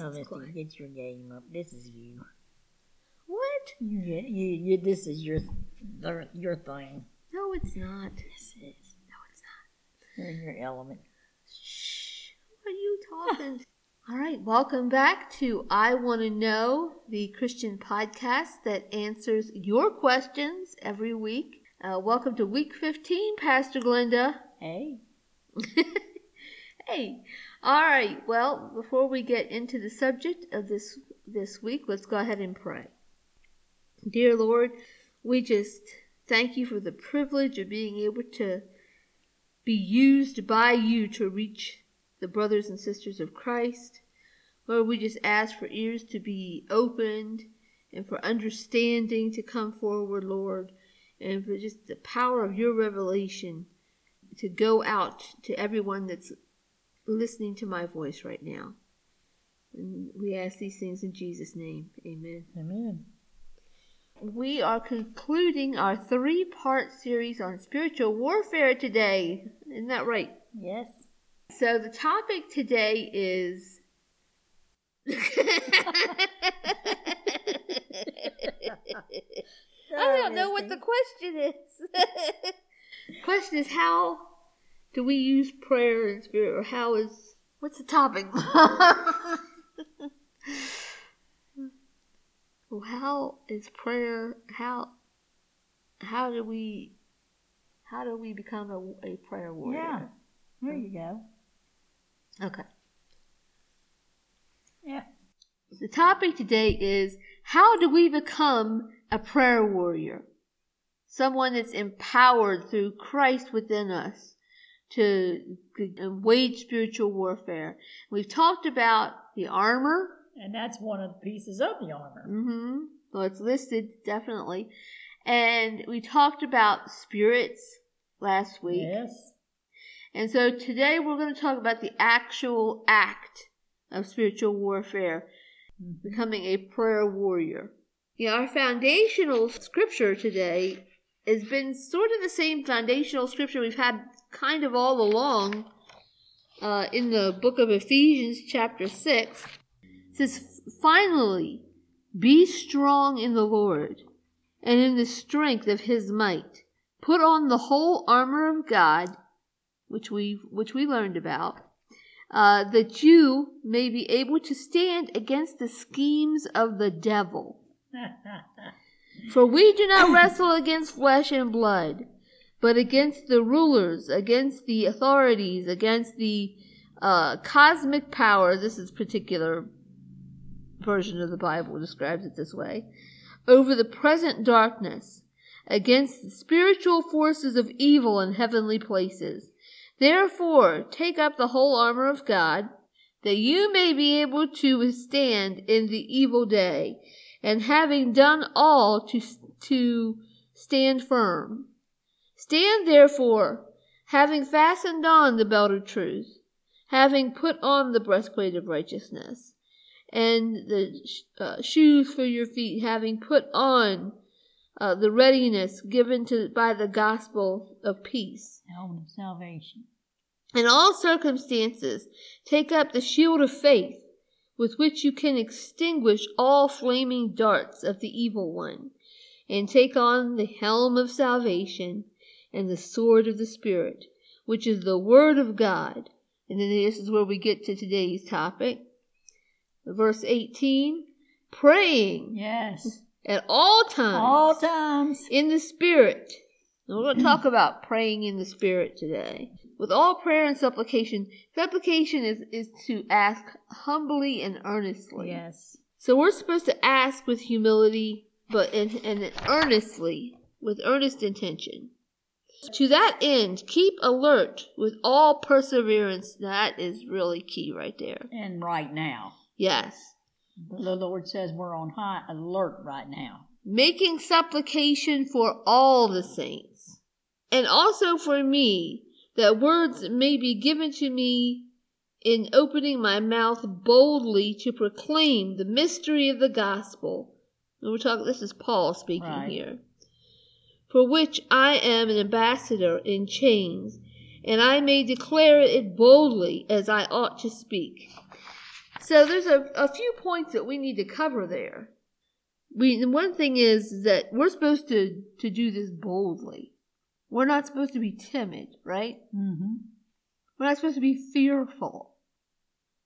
Oh, Misty, get your game up. This is you. What? You, get- you, you this is your, your thing. No, it's not. This is. No, it's not. You're in your element. Shh. What are you talking? All right, welcome back to I Want to Know, the Christian podcast that answers your questions every week. Uh, welcome to week 15, Pastor Glenda. Hey. hey, all right. Well, before we get into the subject of this this week, let's go ahead and pray. Dear Lord, we just thank you for the privilege of being able to be used by you to reach the brothers and sisters of Christ. Lord, we just ask for ears to be opened and for understanding to come forward, Lord, and for just the power of your revelation to go out to everyone that's listening to my voice right now. And we ask these things in Jesus' name. Amen. Amen. We are concluding our three part series on spiritual warfare today. Isn't that right? Yes. So the topic today is. I don't know what the question is. question is how do we use prayer and spirit, or how is what's the topic? well, how is prayer? How how do we how do we become a, a prayer warrior? Yeah. There you go. Okay. Yeah. The topic today is how do we become a prayer warrior? Someone that's empowered through Christ within us to wage spiritual warfare. We've talked about the armor. And that's one of the pieces of the armor. Mm-hmm. Well, it's listed definitely. And we talked about spirits last week. Yes. And so today we're going to talk about the actual act of spiritual warfare, becoming a prayer warrior. Yeah, our foundational scripture today has been sort of the same foundational scripture we've had kind of all along uh, in the book of Ephesians, chapter 6. Says, Finally, be strong in the Lord and in the strength of his might. Put on the whole armor of God, which we which we learned about, uh, that you may be able to stand against the schemes of the devil. For we do not wrestle against flesh and blood, but against the rulers, against the authorities, against the uh, cosmic powers. This is particular version of the Bible describes it this way. Over the present darkness, against the spiritual forces of evil in heavenly places. Therefore, take up the whole armor of God, that you may be able to withstand in the evil day, and having done all to, to stand firm. Stand therefore, having fastened on the belt of truth, having put on the breastplate of righteousness, and the uh, shoes for your feet, having put on uh, the readiness given to by the gospel of peace. Helmet of salvation. In all circumstances, take up the shield of faith, with which you can extinguish all flaming darts of the evil one, and take on the helm of salvation and the sword of the Spirit, which is the Word of God. And then this is where we get to today's topic. Verse 18 praying Yes. at all times All times. in the Spirit. And we're going to talk about praying in the Spirit today. With all prayer and supplication, supplication is, is to ask humbly and earnestly. Yes. So we're supposed to ask with humility, but and, and earnestly, with earnest intention. To that end, keep alert with all perseverance. That is really key right there. And right now. Yes. The Lord says we're on high alert right now. making supplication for all the saints, and also for me, that words may be given to me in opening my mouth boldly to proclaim the mystery of the gospel. And we're talking, this is Paul speaking Right. here. For which I am an ambassador in chains, and I may declare it boldly as I ought to speak. So there's a, a few points that we need to cover there. We, one thing is that we're supposed to, to do this boldly. We're not supposed to be timid, right? Mm-hmm. We're not supposed to be fearful.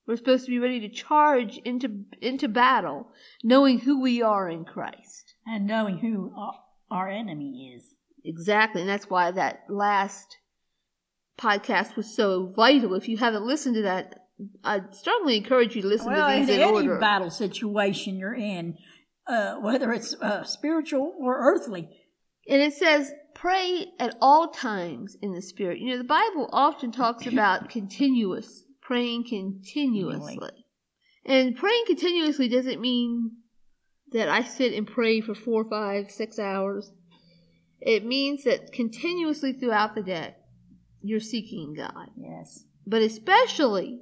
We're supposed to be ready to charge into into battle, knowing who we are in Christ. And knowing who our, our enemy is. Exactly, and that's why that last podcast was so vital. If you haven't listened to that, I strongly encourage you to listen well, to these in in any order. battle situation you're in, uh, whether it's uh, spiritual or earthly, And it says, pray at all times in the Spirit. You know, the Bible often talks about continuous, praying continuously. And praying continuously doesn't mean that I sit and pray for four, five, six hours. It means that continuously throughout the day, you're seeking God. yes, But especially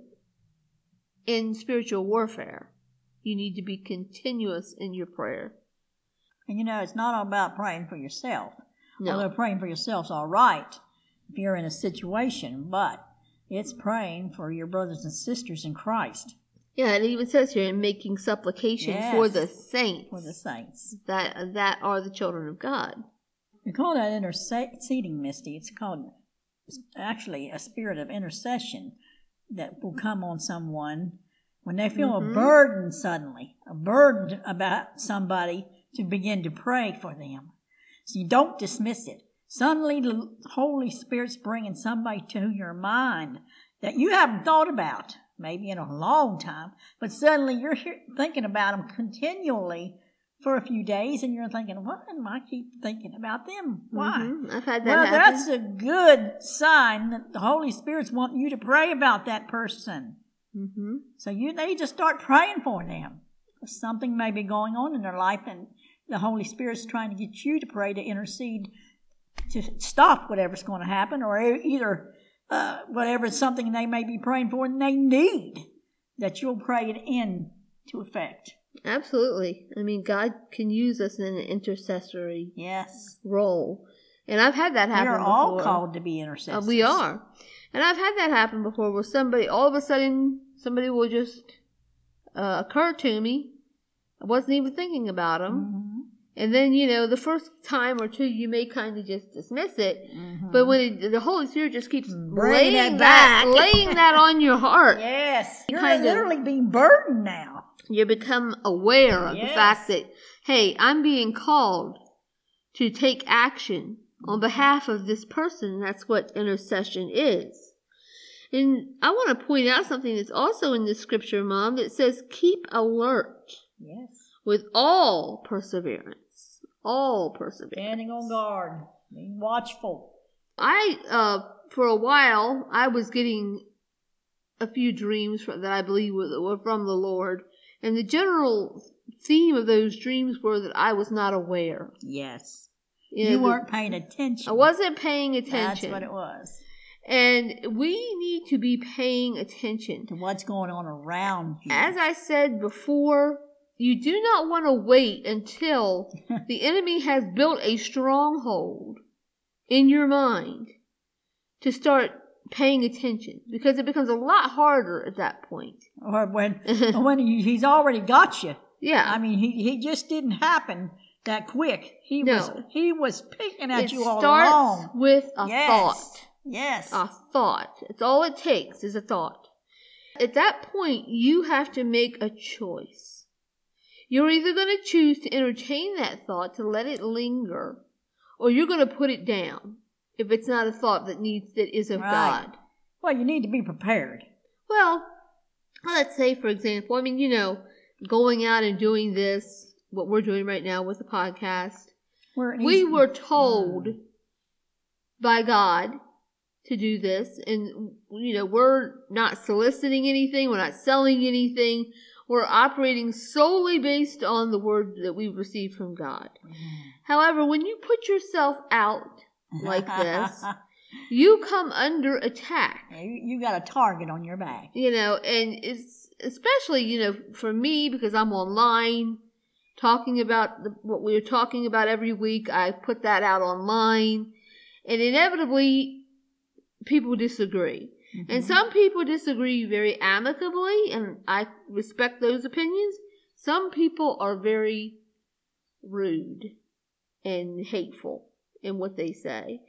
in spiritual warfare, you need to be continuous in your prayer. and you know it's not all about praying for yourself. No. Although praying for yourself's all right if you're in a situation, but it's praying for your brothers and sisters in Christ, Yeah, it even says here, in making supplication for the saints for the saints. that that are the children of God. We call that interceding, Misty. It's called it's actually a spirit of intercession that will come on someone when they feel Mhm. a burden suddenly, a burden about somebody to begin to pray for them. So you don't dismiss it. Suddenly the Holy Spirit's bringing somebody to your mind that you haven't thought about, maybe in a long time, but suddenly you're here thinking about them continually for a few days and you're thinking, why am I keep thinking about them? Why? Mhm, I've had that Well, happen. that's a good sign that the Holy Spirit's wanting you to pray about that person. hmm So you need to start praying for them. Something may be going on in their life, and the Holy Spirit's trying to get you to pray to intercede to stop whatever's going to happen, or either uh, whatever something they may be praying for and they need that you'll pray it in to effect. Absolutely. I mean, God can use us in an intercessory Yes, role, and I've had that happen. we are all called to be Uh, intercessors. we are, and I've had that happen before, where somebody all of a sudden somebody will just uh, occur to me. I wasn't even thinking about them, Mhm. and then you know the first time or two you may kind of just dismiss it, Mhm. but when it, the Holy Spirit just keeps Bringing laying it that, back. laying that on your heart, Yes, you're kind of- literally being burdened now. You become aware of the fact that hey, I'm being called to take action on behalf of this person. That's what intercession is. And I want to point out something that's also in the scripture, Mom, that says keep alert Yes. with all perseverance. All perseverance. Standing on guard, being watchful. I, uh, for a while, I was getting a few dreams that I believe were from the Lord. And the general theme of those dreams were that I was not aware. Yes. You, You, know, the- weren't paying attention. I wasn't paying attention. That's what it was. And we need to be paying attention. To what's going on around you. As I said before, you do not want to wait until the enemy has built a stronghold in your mind to start paying attention because it becomes a lot harder at that point. or when when he's already got you. Yeah. I mean, he, he just didn't happen that quick. He was he was picking at it you all starts along. with a yes. thought. Yes. A thought. It's all it takes is a thought. At that point, you have to make a choice. You're either going to choose to entertain that thought, to let it linger, or you're going to put it down if it's not a thought that needs that is of Right. God. well, you need to be prepared. Well, let's say, for example, I mean, you know, going out and doing this, what we're doing right now with the podcast, Where it we were told Mm. by God to do this, and you know, we're not soliciting anything, we're not selling anything, we're operating solely based on the word that we've received from God. However, when you put yourself out like this, you come under attack. Yeah, you, you got a target on your back. You know, and it's especially, you know, for me because I'm online talking about the, what we are talking about every week. I put that out online, and inevitably, people disagree. Mm-hmm. And some people disagree very amicably, and I respect those opinions. Some people are very rude and hateful in what they say.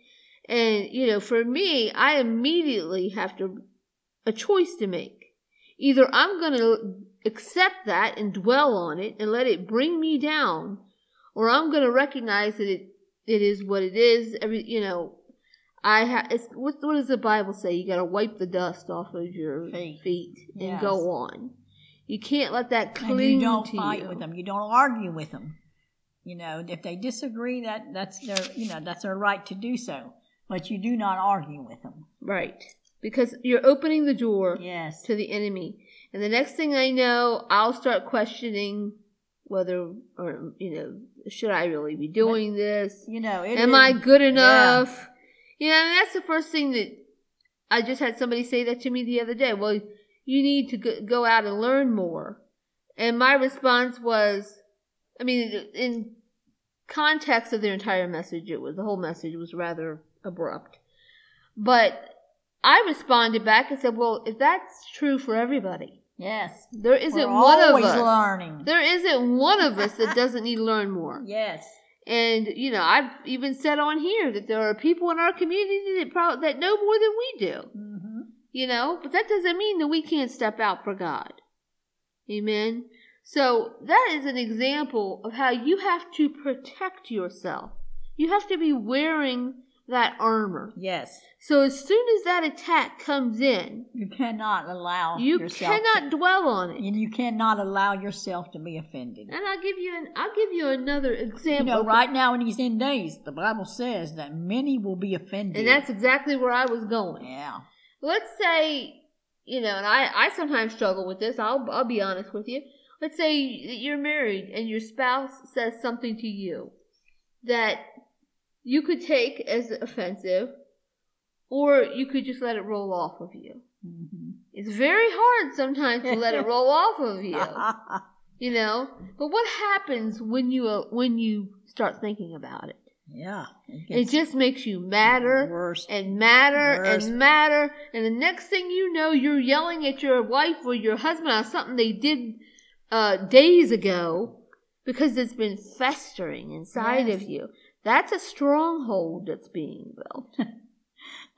And, you know, for me, I immediately have to, a choice to make. Either I'm going to accept that and dwell on it and let it bring me down, or I'm going to recognize that it, it is what it is. Every, you know, I have, what, what does the Bible say? You got to wipe the dust off of your Feet. feet, and Yes. go on. You can't let that cling and you don't fight you. with them. You don't argue with them. You know, if they disagree, that that's their you know that's their right to do so. But you do not argue with them. Right. Because you're opening the door Yes. to the enemy. And the next thing I know, I'll start questioning whether, or, you know, should I really be doing this? You know, Am is- I good enough? You know, and that's the first thing that I just had somebody say that to me the other day. Well, you need to go out and learn more. And my response was, I mean, in context of their entire message, it was the whole message was rather abrupt. But I responded back and said, "Well, if that's true for everybody, Yes. there isn't one of us. learning. There isn't one of us that doesn't need to learn more." Yes. And you know, I've even said on here that there are people in our community that pro- that know more than we do. hmm You know, but that doesn't mean that we can't step out for God. Amen. So that is an example of how you have to protect yourself. You have to be wearing that armor. Yes. So as soon as that attack comes in, You cannot allow you yourself cannot dwell on to, it. and you cannot allow yourself to be offended. And I'll give you an I'll give you another example. You know, right now in these end days, the Bible says that many will be offended. And that's exactly where I was going. yeah. let's say you know and i i sometimes struggle with this i'll i'll be honest with you let's say that you're married and your spouse says something to you that you could take as offensive or you could just let it roll off of you hmm it's very hard sometimes to let it roll off of you you know but what happens when you uh, when you start thinking about it yeah. it just makes you madder worse. and matter Worse. and matter. And the next thing you know, you're yelling at your wife or your husband on something they did uh, days ago because it's been festering inside Yes. of you. That's a stronghold that's being built.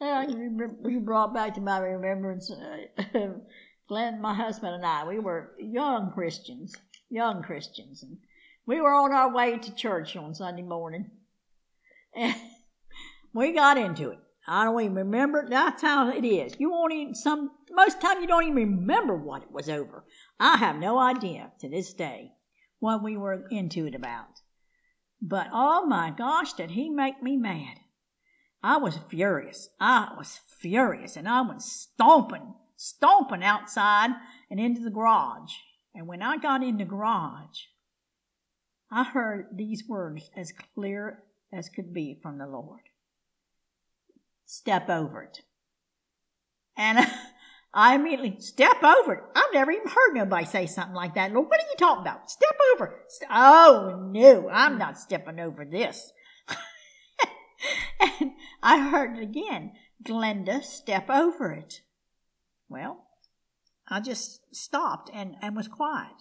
Remember- you brought back to my remembrance, uh, Glenn, my husband, and I. We were young Christians, young Christians, and we were on our way to church on Sunday morning, and we got into it. I don't even remember. That's how it is. You won't even some. Most time you don't even remember what it was over. I have no idea to this day what we were into it about. But oh my gosh, did he make me mad? I was furious. I was furious, and I went stomping, stomping outside and into the garage. And when I got in the garage, I heard these words as clear as could be from the Lord Step over it. And I immediately, step over it. I've never even heard nobody say something like that. Lord, what are you talking about? Step over. St- Oh, no, I'm hmm. not stepping over this. and I heard it again. Glenda, step over it. Well, I just stopped and, and was quiet.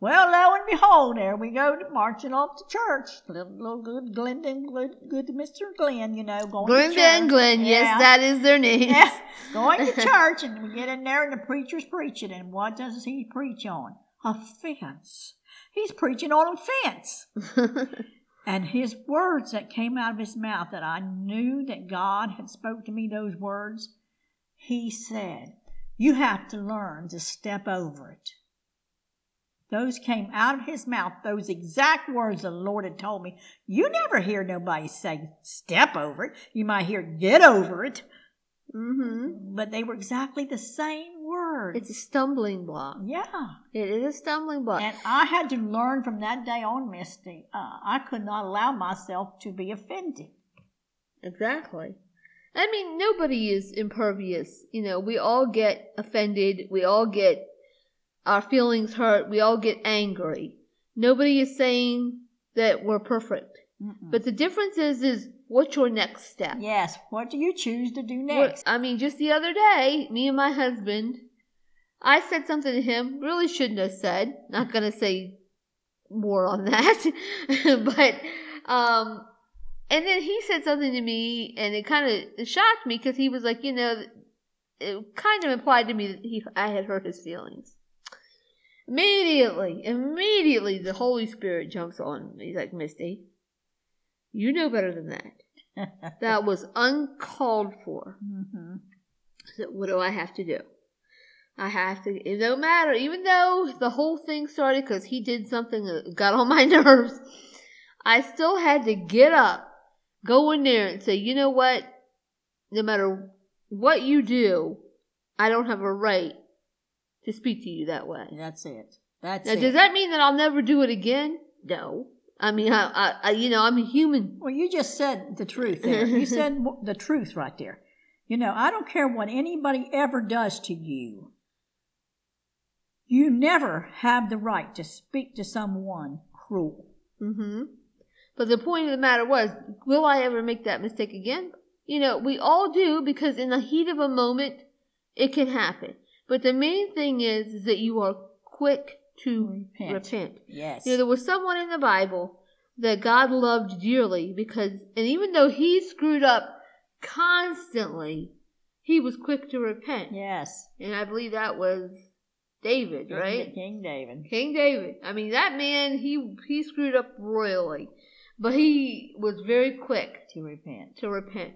Well, lo and behold, there we go marching off to church. Little, little good Glenda and good, good Mr. Glenn, you know, going to Glenda church. and Glenn, Yeah. yes, that is their name. Yeah, going to church, and we get in there, and the preacher's preaching, and what does he preach on? Offense. He's preaching on offense. And his words that came out of his mouth that I knew that God had spoke to me those words, he said, You have to learn to step over it. Those came out of his mouth, those exact words the Lord had told me. You never hear nobody say, Step over it. You might hear, Get over it. hmm But they were exactly the same hard. It's a stumbling block. yeah. It is a stumbling block. And I had to learn from that day on, Misty. Uh, I could not allow myself to be offended. Exactly. I mean, nobody is impervious. You know, we all get offended. We all get our feelings hurt. We all get angry. Nobody is saying that we're perfect. Mm-mm. But the difference is, is what's your next step? yes, what do you choose to do What- next? I mean, just the other day, me and my husband, I said something to him, really shouldn't have said. Not going to say more on that. but, um, and then he said something to me, and it kind of shocked me because he was like, you know, it kind of implied to me that he, I had hurt his feelings. Immediately, immediately, the Holy Spirit jumps on me. He's like, Misty, you know better than that. That was uncalled for. hmm So what do I have to do? I have to, it don't matter, even though the whole thing started because he did something that got on my nerves, I still had to get up, go in there and say, you know what? No matter what you do, I don't have a right to speak to you that way. That's it. That's Now, it. does that mean that I'll never do it again? No. I mean, I, I, I you know, I'm a human. Well, you just said the truth there. you said the truth right there. You know, I don't care what anybody ever does to you. You never have the right to speak to someone cruel. Mm-hmm. But the point of the matter was, will I ever make that mistake again? You know, we all do because in the heat of a moment, it can happen. But the main thing is, is that you are quick to Repent. repent. Yes. You know, there was someone in the Bible that God loved dearly because, and even though he screwed up constantly, he was quick to repent. yes. And I believe that was David, King- right? King David. King David. I mean, that man, he he screwed up royally, but he was very quick To repent. to repent,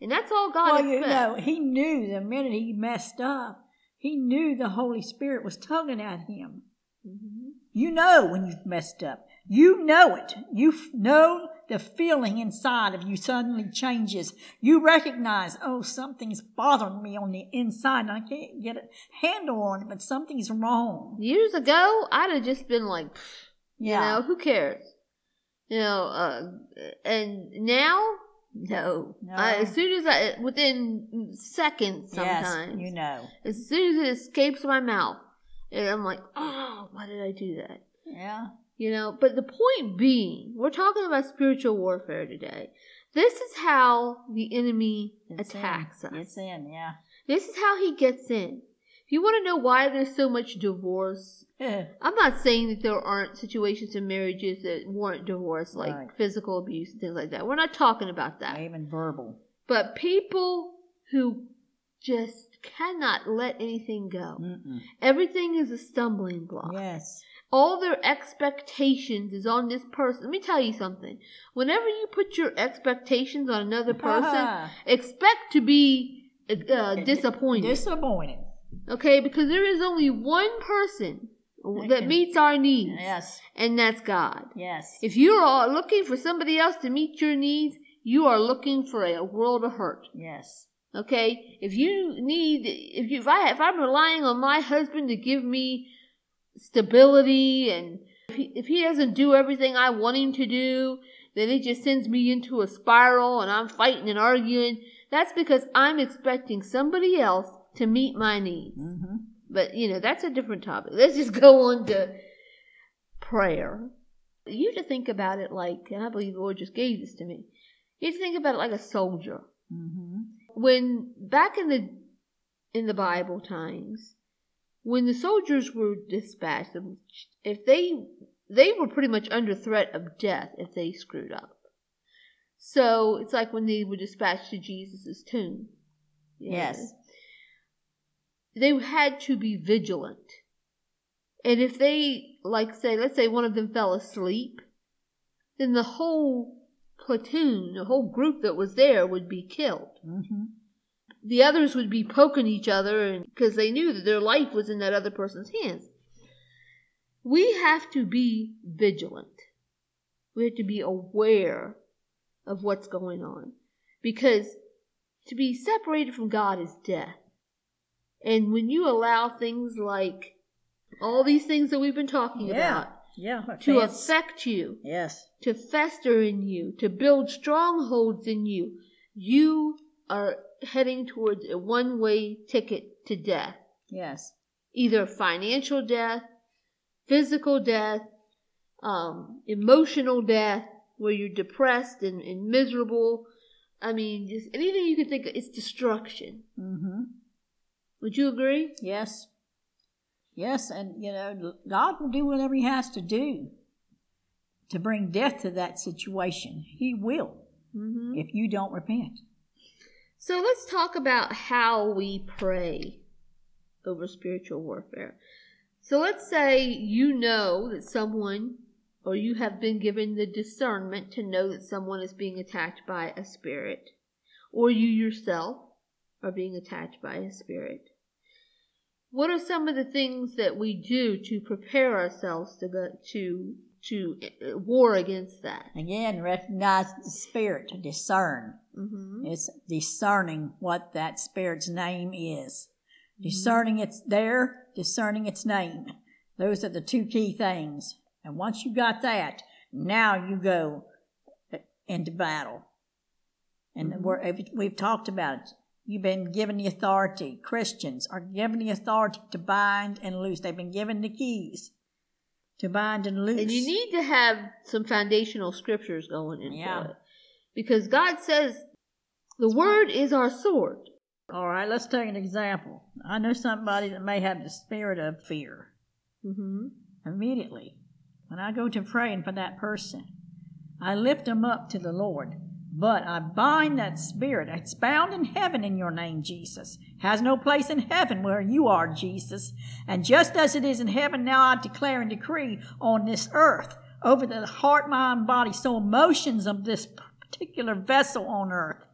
and that's all God well, you know, he knew the minute he messed up, he knew the Holy Spirit was tugging at him. Mhm. You know when you've messed up. You know it. You f- know the feeling inside of you suddenly changes. You recognize, oh, something's bothering me on the inside and I can't get a handle on it, but something's wrong. Years ago, I'd have just been like, "Pfft, you Yeah. know, who cares? You know, uh, and now, no. No. I, as soon as I, within seconds, sometimes, Yes, you know. as soon as it escapes my mouth, and I'm like, oh, why did I do that? Yeah. You know, but the point being, we're talking about spiritual warfare today. This is how the enemy It's attacks in. us. It's in, yeah. This is how he gets in. If you want to know why there's so much divorce, I'm not saying that there aren't situations in marriages that warrant divorce, like Right. physical abuse and things like that. We're not talking about that. Even verbal. But people who just cannot let anything go. Mm-mm. Everything is a stumbling block. Yes. all their expectations is on this person. Let me tell you something. Whenever you put your expectations on another person, expect to be uh, disappointed. Disappointed. Okay, because there is only one person that meets our needs, Yes. and that's God. Yes. If you are looking for somebody else to meet your needs, you are looking for a world of hurt. Yes. Okay, if you need, if you, if I, if I'm relying on my husband to give me stability, and if he, if he doesn't do everything I want him to do, then it just sends me into a spiral, and I'm fighting and arguing. That's because I'm expecting somebody else to meet my needs. Mm-hmm. But you know, that's a different topic. Let's just go on to prayer. You have to think about it like, and I believe the Lord just gave this to me. You have to think about it like a soldier Mm-hmm. when back in the in the Bible times, when the soldiers were dispatched, if they they were pretty much under threat of death if they screwed up. So it's like when they were dispatched to Jesus' tomb. Yes. know. They had to be vigilant. And if they, like, say, let's say one of them fell asleep, then the whole platoon, the whole group that was there would be killed Mm-hmm. the others would be poking each other because they knew that their life was in that other person's hands. We have to be vigilant. We have to be aware of what's going on because to be separated from God is death. And when you allow things like all these things that we've been talking Yeah. about Yeah. to offense. affect you, Yes. to fester in you, to build strongholds in you, you are heading towards a one way ticket to death. Yes. Either financial death, physical death, um, emotional death, where you're depressed and, and miserable. I mean, just anything you can think of, it's destruction. Mm-hmm. Would you agree? Yes. Yes, and you know, God will do whatever He has to do to bring death to that situation. He will Mm-hmm. if you don't repent. So let's talk about how we pray over spiritual warfare. So let's say you know that someone, or you have been given the discernment to know that someone is being attacked by a spirit, or you yourself are being attacked by a spirit. What are some of the things that we do to prepare ourselves to go to to uh, war against that? Again, recognize the spirit, discern. Mm-hmm. It's discerning what that spirit's name is. Discerning it's there, discerning its name. Those are the two key things. And once you got that, now you go into battle. And Mhm. we're, we've talked about it. You've been given the authority. Christians are given the authority to bind and loose. They've been given the keys to bind and loose. And you need to have some foundational scriptures going into Yeah. it. Because God says the word is our sword. All right, let's take an example. I know somebody that may have the spirit of fear. Mm-hmm. Immediately, when I go to praying for that person, I lift them up to the Lord. But I bind that spirit. It's bound in heaven in your name, Jesus. Has no place in heaven where you are, Jesus. And just as it is in heaven, now I declare and decree on this earth over the heart, mind, body, soul, emotions of this particular vessel on earth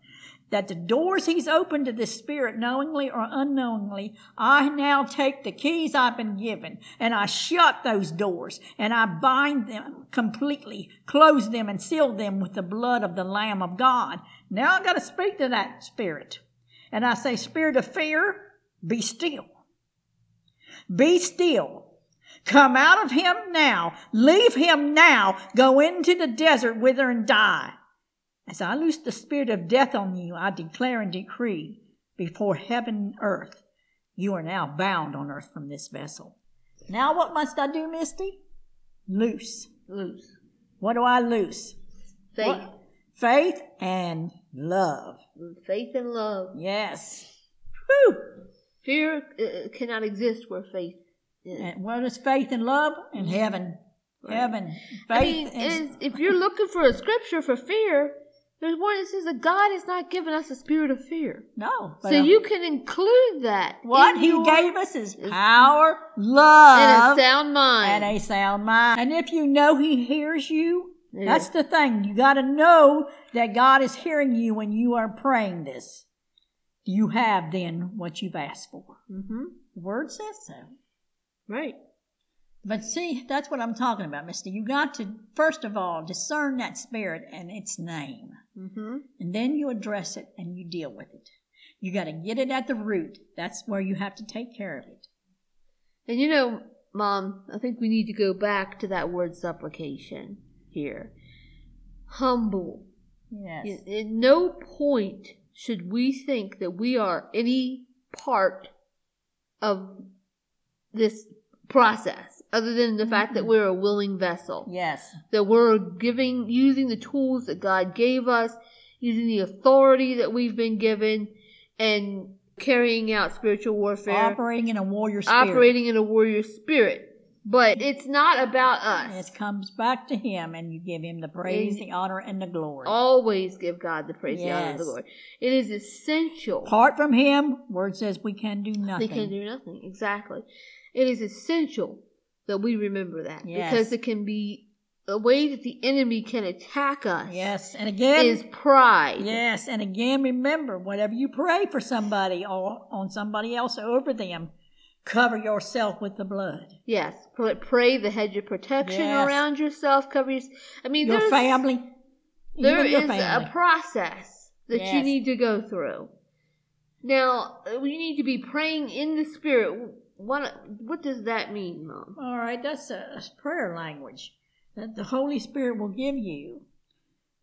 that the doors he's opened to this spirit, knowingly or unknowingly, I now take the keys I've been given and I shut those doors and I bind them completely, close them and seal them with the blood of the Lamb of God. Now I've got to speak to that spirit. And I say, Spirit of fear, be still. Be still. Come out of him now. Leave him now. Go into the desert, wither and die. As I loose the spirit of death on you, I declare and decree before heaven and earth, you are now bound on earth from this vessel. Now what must I do, Misty? Loose. Loose. What do I loose? Faith. What? Faith and love. Faith and love. Yes. Whew. Fear uh, cannot exist where faith is. And what is faith and love? In heaven. Right. Heaven. Faith I mean, is- if you're looking for a scripture for fear, there's one that says that God has not given us a spirit of fear. no. So you can include that. what in he your- gave us is power, love, and a sound mind. and a sound mind. And if you know He hears you, Yeah. that's the thing. You got to know that God is hearing you when you are praying this. You have then what you've asked for. hmm The Word says so. Right. But see, that's what I'm talking about, Misty. You got to first of all discern that spirit and its name, hmm and then you address it and you deal with it. You got to get it at the root. That's where you have to take care of it. And you know, Mom, I think we need to go back to that word supplication here. Humble. Yes. In no point should we think that we are any part of this process other than the fact that mm-hmm. we're a willing vessel. Yes. That we're giving, using the tools that God gave us, using the authority that we've been given, and carrying out spiritual warfare, Operating in a warrior spirit. operating in a warrior spirit. But it's not about us. It comes back to Him, and you give Him the praise, And- the honor, and the glory. Always give God the praise, the honor, and the glory. It is essential. Apart from Him, Word says we can do nothing. They can do nothing. Exactly. It is essential that we remember that Yes. because it can be a way that the enemy can attack us. Yes, and again, Is pride. yes, and again, remember, whatever you pray for somebody or on somebody else over them, cover yourself with the blood. Yes. Pray, pray the hedge of protection Yes. around yourself. Cover your. I mean, Your family, There your is family. a process that you need to go through. Now, you need to be praying in the Spirit. What what does that mean, Mom? All right, that's a prayer language that the Holy Spirit will give you.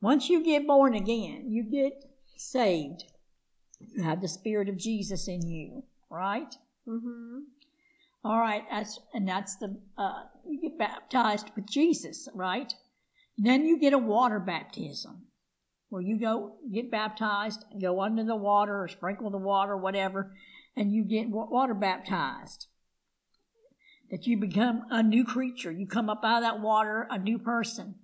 Once you get born again, you get saved. You have the Spirit of Jesus in you, right? Mm-hmm. All right, that's and that's the uh, you get baptized with Jesus, right? Then you get a water baptism, where you go get baptized, go under the water or sprinkle the water, whatever, and you get water baptized. That you become a new creature. You come up out of that water a new person.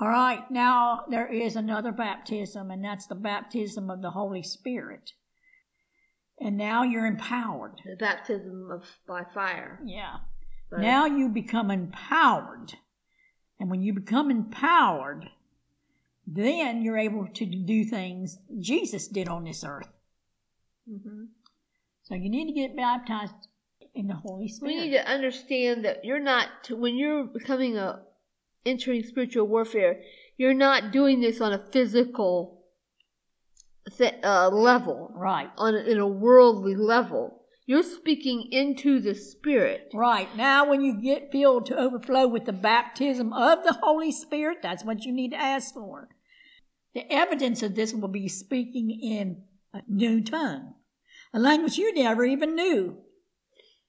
All right, now there is another baptism, and that's the baptism of the Holy Spirit. And now you're empowered. The baptism of by fire. Yeah. Right. Now you become empowered. And when you become empowered, then you're able to do things Jesus did on this earth. Mm-hmm. So you need to get baptized in the Holy Spirit. We need to understand that you're not when you're becoming a entering spiritual warfare, you're not doing this on a physical th- uh, level, right? On a, in a worldly level. You're speaking into the Spirit. Right. Now, when you get filled to overflow with the baptism of the Holy Spirit, that's what you need to ask for. The evidence of this will be speaking in a new tongue, a language you never even knew.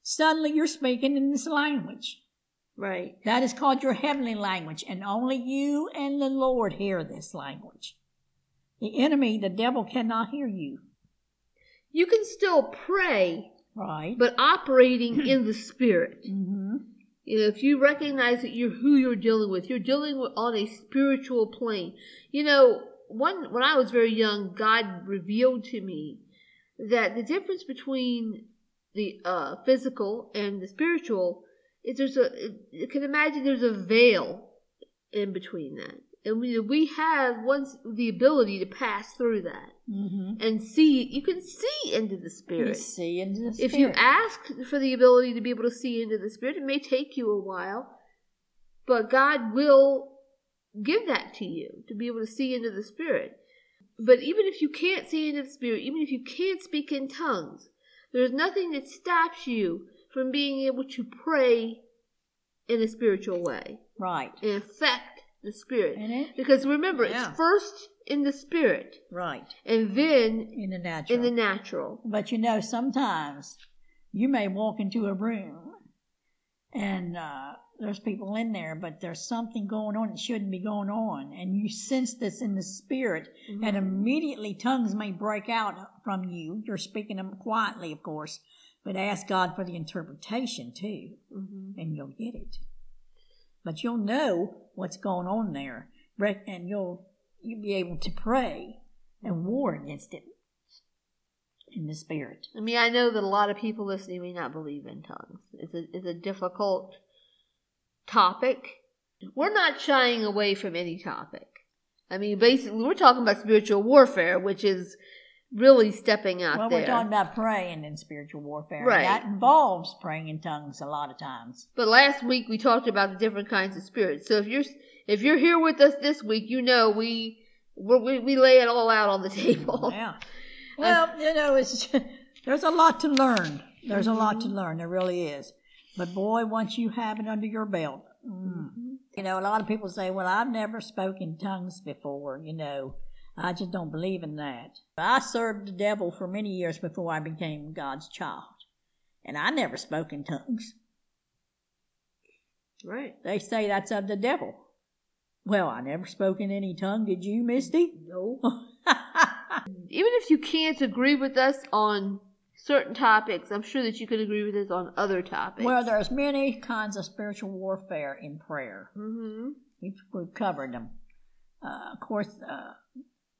Suddenly, you're speaking in this language. Right. That is called your heavenly language, and only you and the Lord hear this language. The enemy, the devil, cannot hear you. You can still pray, right? But operating in the spirit. Mm-hmm. You know, if you recognize that you're who you're dealing with, you're dealing with on a spiritual plane. You know, one when I was very young, God revealed to me that the difference between the uh, physical and the spiritual is there's a you can imagine there's a veil in between that. And we we have once the ability to pass through that mm-hmm. and see you can see into the spirit. you see into the spirit if you ask for the ability to be able to see into the spirit it may take you a while but god will give that to you to be able to see into the spirit but even if you can't see in the spirit even if you can't speak in tongues there's nothing that stops you from being able to pray in a spiritual way. Right. And affect the spirit. it? Because remember, yeah. it's first in the spirit. Right. And then in the natural. In the natural. But you know, sometimes you may walk into a room and uh, there's people in there, but there's something going on that shouldn't be going on. And you sense this in the spirit, mm-hmm. and immediately tongues may break out from you. You're speaking them quietly, of course, but ask God for the interpretation too, mm-hmm. and you'll get it. But you'll know what's going on there, and you'll you'll be able to pray and war against it in the spirit. I mean, I know that a lot of people listening may not believe in tongues. It's a it's a difficult topic. We're not shying away from any topic. I mean, basically, we're talking about spiritual warfare, which is really stepping out well, there. we're talking about praying in spiritual warfare. Right. That involves praying in tongues a lot of times. But last week we talked about the different kinds of spirits. So if you're if you're here with us this week, you know we we we lay it all out on the table. Yeah. Well, you know, it's there's a lot to learn. There's a lot to learn. There really is. But boy, once you have it under your belt, mm, you know, a lot of people say, "Well, I've never spoken tongues before." You know, I just don't believe in that. I served the devil for many years before I became God's child, and I never spoke in tongues. Right. They say that's of the devil. Well, I never spoke in any tongue. Did you, Misty? No. Even if you can't agree with us on certain topics, I'm sure that you can agree with us on other topics. Well, there's many kinds of spiritual warfare in prayer. Mm-hmm. We've, we've covered them. Uh, of course, uh,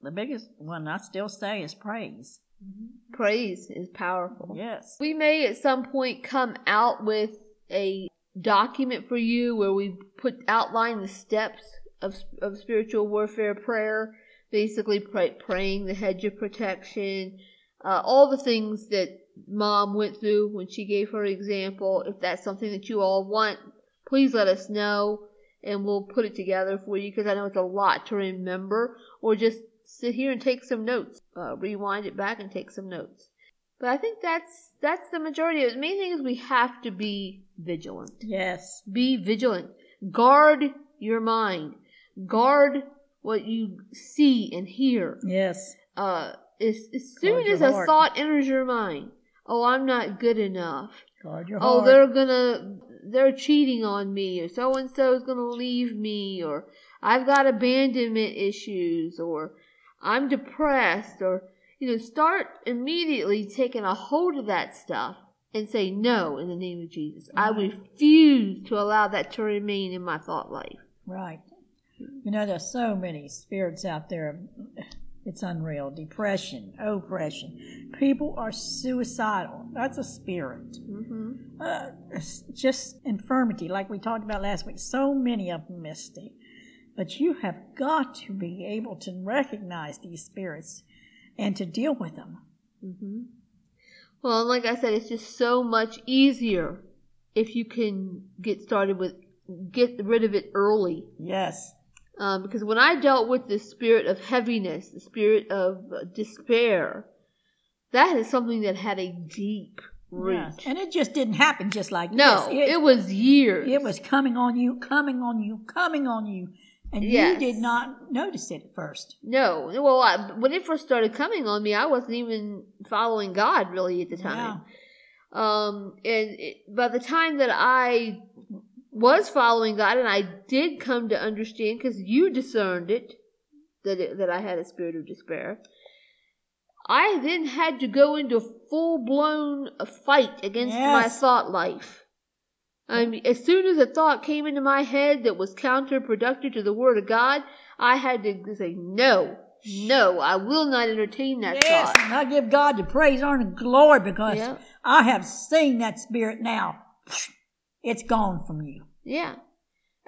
the biggest one I still say is praise. Mm-hmm. Praise is powerful. Yes. We may at some point come out with a document for you where we put outline the steps of of spiritual warfare prayer, basically pray, praying the hedge of protection, uh, all the things that mom went through when she gave her example. If that's something that you all want, please let us know and we'll put it together for you because I know it's a lot to remember or just sit here and take some notes. Uh, rewind it back and take some notes. But I think that's that's the majority of it. The main thing is we have to be vigilant. Yes. Be vigilant. Guard your mind. Guard what you see and hear. Yes. Uh, as, as soon as a heart. thought enters your mind, oh, I'm not good enough. Guard your Oh, heart. they're gonna, they're cheating on me, or so and so is gonna leave me, or I've got abandonment issues, or I'm depressed, or, you know, start immediately taking a hold of that stuff and say no in the name of Jesus. I refuse to allow that to remain in my thought life. Right. You know, there's so many spirits out there. It's unreal. Depression, oppression. People are suicidal. That's a spirit. hmm Uh, it's just infirmity, like we talked about last week. So many of them, Misty. But you have got to be able to recognize these spirits and to deal with them. hmm Well, like I said, it's just so much easier if you can get started with get rid of it early. Yes. Um, because when I dealt with the spirit of heaviness, the spirit of despair, that is something that had a deep root. Yes. And it just didn't happen just like No, this. it, was years. It was coming on you, coming on you, coming on you, and Yes. you did not notice it at first. No, well, I, when it first started coming on me, I wasn't even following God really at the time. Um, and it, by the time that I was following God, and I did come to understand, because you discerned it that it, that I had a spirit of despair. I then had to go into full blown fight against my thought life. I mean, as soon as a thought came into my head that was counterproductive to the Word of God, I had to say, no, no, I will not entertain that yes, thought. and I give God the praise, honor, and glory because Yeah. I have seen that spirit now. It's gone from you. Yeah.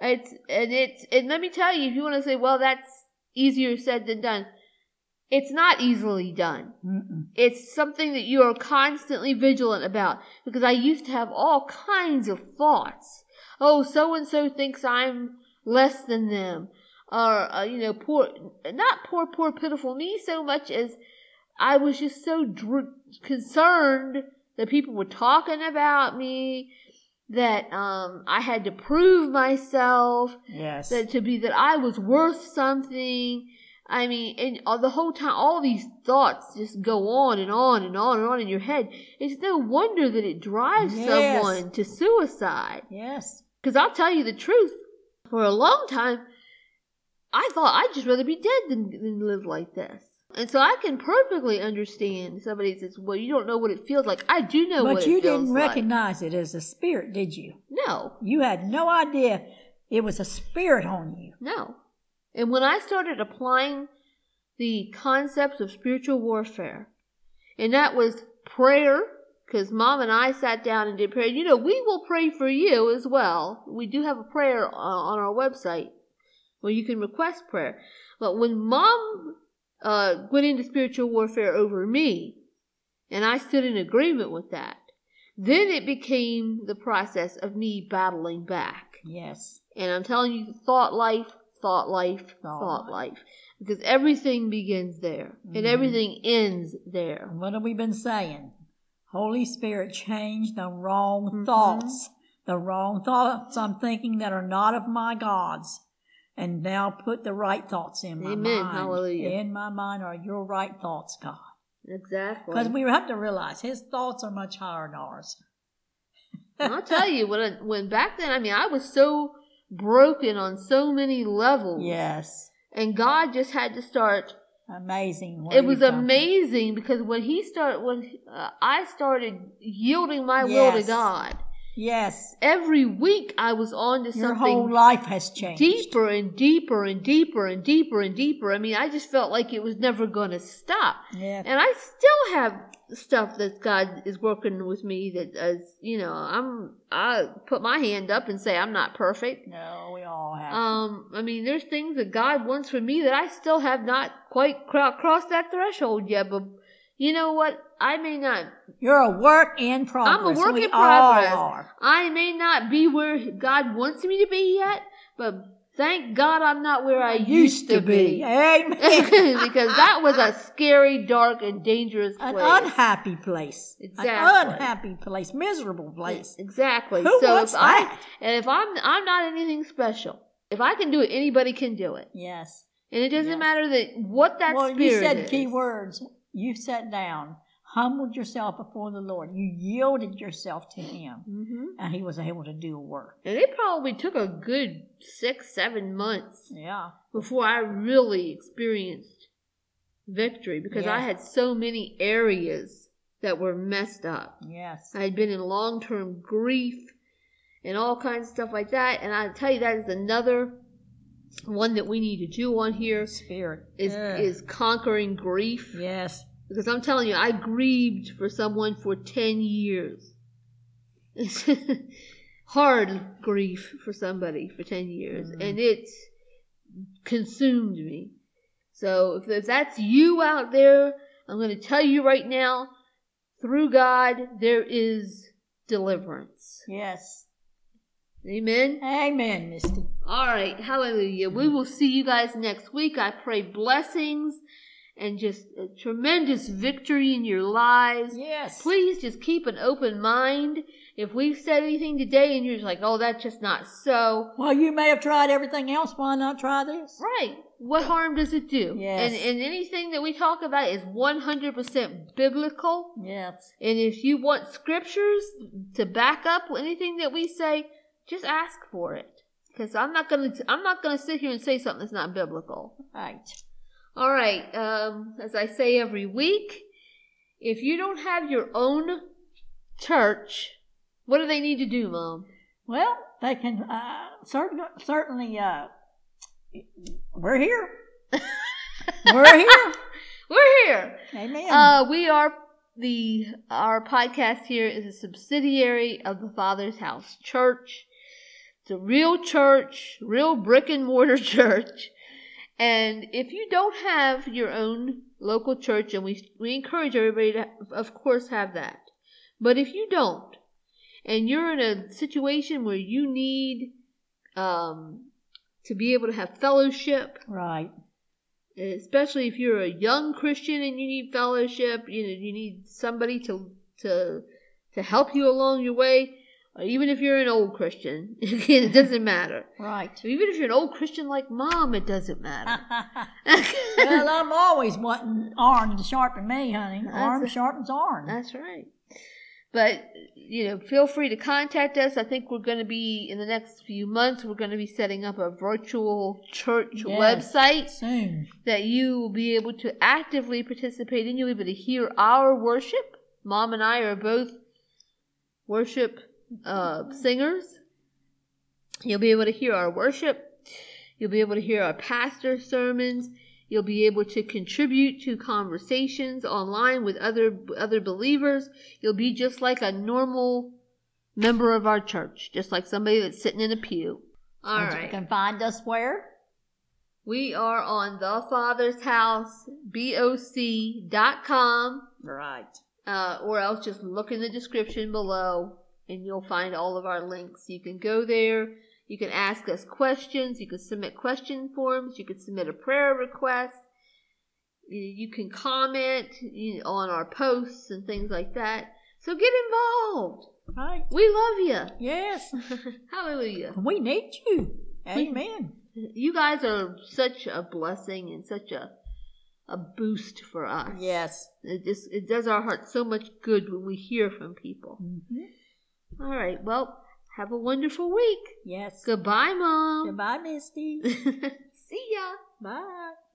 It's and it's and let me tell you, if you want to say, well, that's easier said than done, it's not easily done. Mm-mm. It's something that you are constantly vigilant about because I used to have all kinds of thoughts. Oh, so and so thinks I'm less than them, or uh, you know, poor, not poor, poor, pitiful me so much as I was just so dr- concerned that people were talking about me, that um, I had to prove myself, Yes. that to be that I was worth something. I mean, and all, the whole time, all these thoughts just go on and on and on and on in your head. It's no wonder that it drives Yes. someone to suicide. yes. Because I'll tell you the truth, for a long time, I thought I'd just rather be dead than, than live like this. And so I can perfectly understand somebody says, "Well, you don't know what it feels like." I do know what But you didn't like. recognize it as a spirit, did you? No, You had no idea it was a spirit on you. No. And when I started applying the concepts of spiritual warfare, and that was prayer, because mom and I sat down and did prayer. You know, we will pray for you as well. We do have a prayer uh, on our website where you can request prayer. But when mom uh, went into spiritual warfare over me, and I stood in agreement with that, then it became the process of me battling back. Yes. And I'm telling you, thought life, thought life, Thought thought life. Because everything begins there and Mhm. everything ends there. What have we been saying? Holy Spirit, change the wrong Mhm. thoughts. The wrong thoughts I'm thinking that are not of my gods. And now put the right thoughts in my Amen. mind. Hallelujah. In my mind are your right thoughts, God. Exactly. Because we have to realize his thoughts are much higher than ours. I'll tell you, when, I- when back then, I mean, I was so broken on so many levels. Yes. And God just had to start Amazing. it was come from. amazing because when he started when uh, i started yielding my will to god Yes. every week i was on to Your something whole life has changed. deeper and deeper and deeper and deeper and deeper i mean i just felt like it was never going to stop Yeah. and i still have stuff that god is working with me that as you know i'm i put my hand up and say i'm not perfect No, we all have. um, I mean, there's things that God wants from me that I still have not quite crossed that threshold yet. But you know what? I may not. You're a work in progress. I'm a work we in progress. All are. I may not be where God wants me to be yet. But Thank God I'm not where I used to be. Amen. because that was a scary, dark, and dangerous place. An unhappy place. Exactly. An unhappy place. Miserable place. Exactly. Who so wants if I that? and if I'm I'm not anything special. If I can do it, anybody can do it. Yes. And it doesn't Yes. matter that what that well, spirit you said is. key words. You sat down, humbled yourself before the Lord. You yielded yourself to Him, hmm and He was able to do a work. And it probably took a good six, seven months Yeah. before I really experienced victory because I had so many areas that were messed up. Yes. I had been in long term grief and all kinds of stuff like that. And I tell you, that is another one that we need to do on here Spirit is Ugh. is conquering grief. yes. Because I'm telling you, I grieved for someone for ten years. It's hard grief for somebody for ten years, Mhm. and it consumed me. So if, if that's you out there, I'm going to tell you right now, through God there is deliverance. Yes. Amen. Amen, Misty. All right, hallelujah. We will see you guys next week. I pray blessings and just a tremendous victory in your lives. Yes. Please just keep an open mind. If we've said anything today and you're just like, oh, that's just not so, Well, you may have tried everything else. Why not try this? right. What harm does it do? Yes. And, and anything that we talk about is 100% biblical. Yes. And if you want scriptures to back up anything that we say, just ask for it. Because I'm not gonna I'm not gonna sit here and say something that's not biblical. Right. All right. Um, as I say every week, if you don't have your own church, what do they need to do, Mom? Well, they can uh, certain, certainly. Uh, we're here. we're here. We're here. Amen. Uh, we are the our podcast here is a subsidiary of the Father's House Church. It's a real church, real brick and mortar church. And if you don't have your own local church, and we we encourage everybody to, of course, have that. But if you don't, and you're in a situation where you need um, to be able to have fellowship, right. especially if you're a young Christian and you need fellowship, you know, you need somebody to to to help you along your way. Even if you're an old Christian, it doesn't matter. Right. Even if you're an old Christian like mom, it doesn't matter. well, I'm always wanting iron to sharpen me, honey. That's Arm a- sharpens iron. That's right. But you know, feel free to contact us. I think we're going to be in the next few months. We're going to be setting up a virtual church Yes. website Soon. that you will be able to actively participate in. You'll be able to hear our worship. Mom and I are both worship uh, singers. You'll be able to hear our worship. You'll be able to hear our pastor's sermons. You'll be able to contribute to conversations online with other other believers. You'll be just like a normal member of our church, just like somebody that's sitting in a pew. All And You can find us where? We are on the Father's House, BOC.com, Right. uh, or else just look in the description below and you'll find all of our links. You can go there. You can ask us questions. You can submit question forms. You can submit a prayer request. You, can comment on our posts and things like that. So get involved. Right. We love you. Yes. Hallelujah. We need you. Amen. You guys are such a blessing and such a a boost for us. Yes. It just it does our heart so much good when we hear from people. hmm All right. Well, have a wonderful week. Yes. Goodbye, Mom. Goodbye, Misty. See ya. Bye.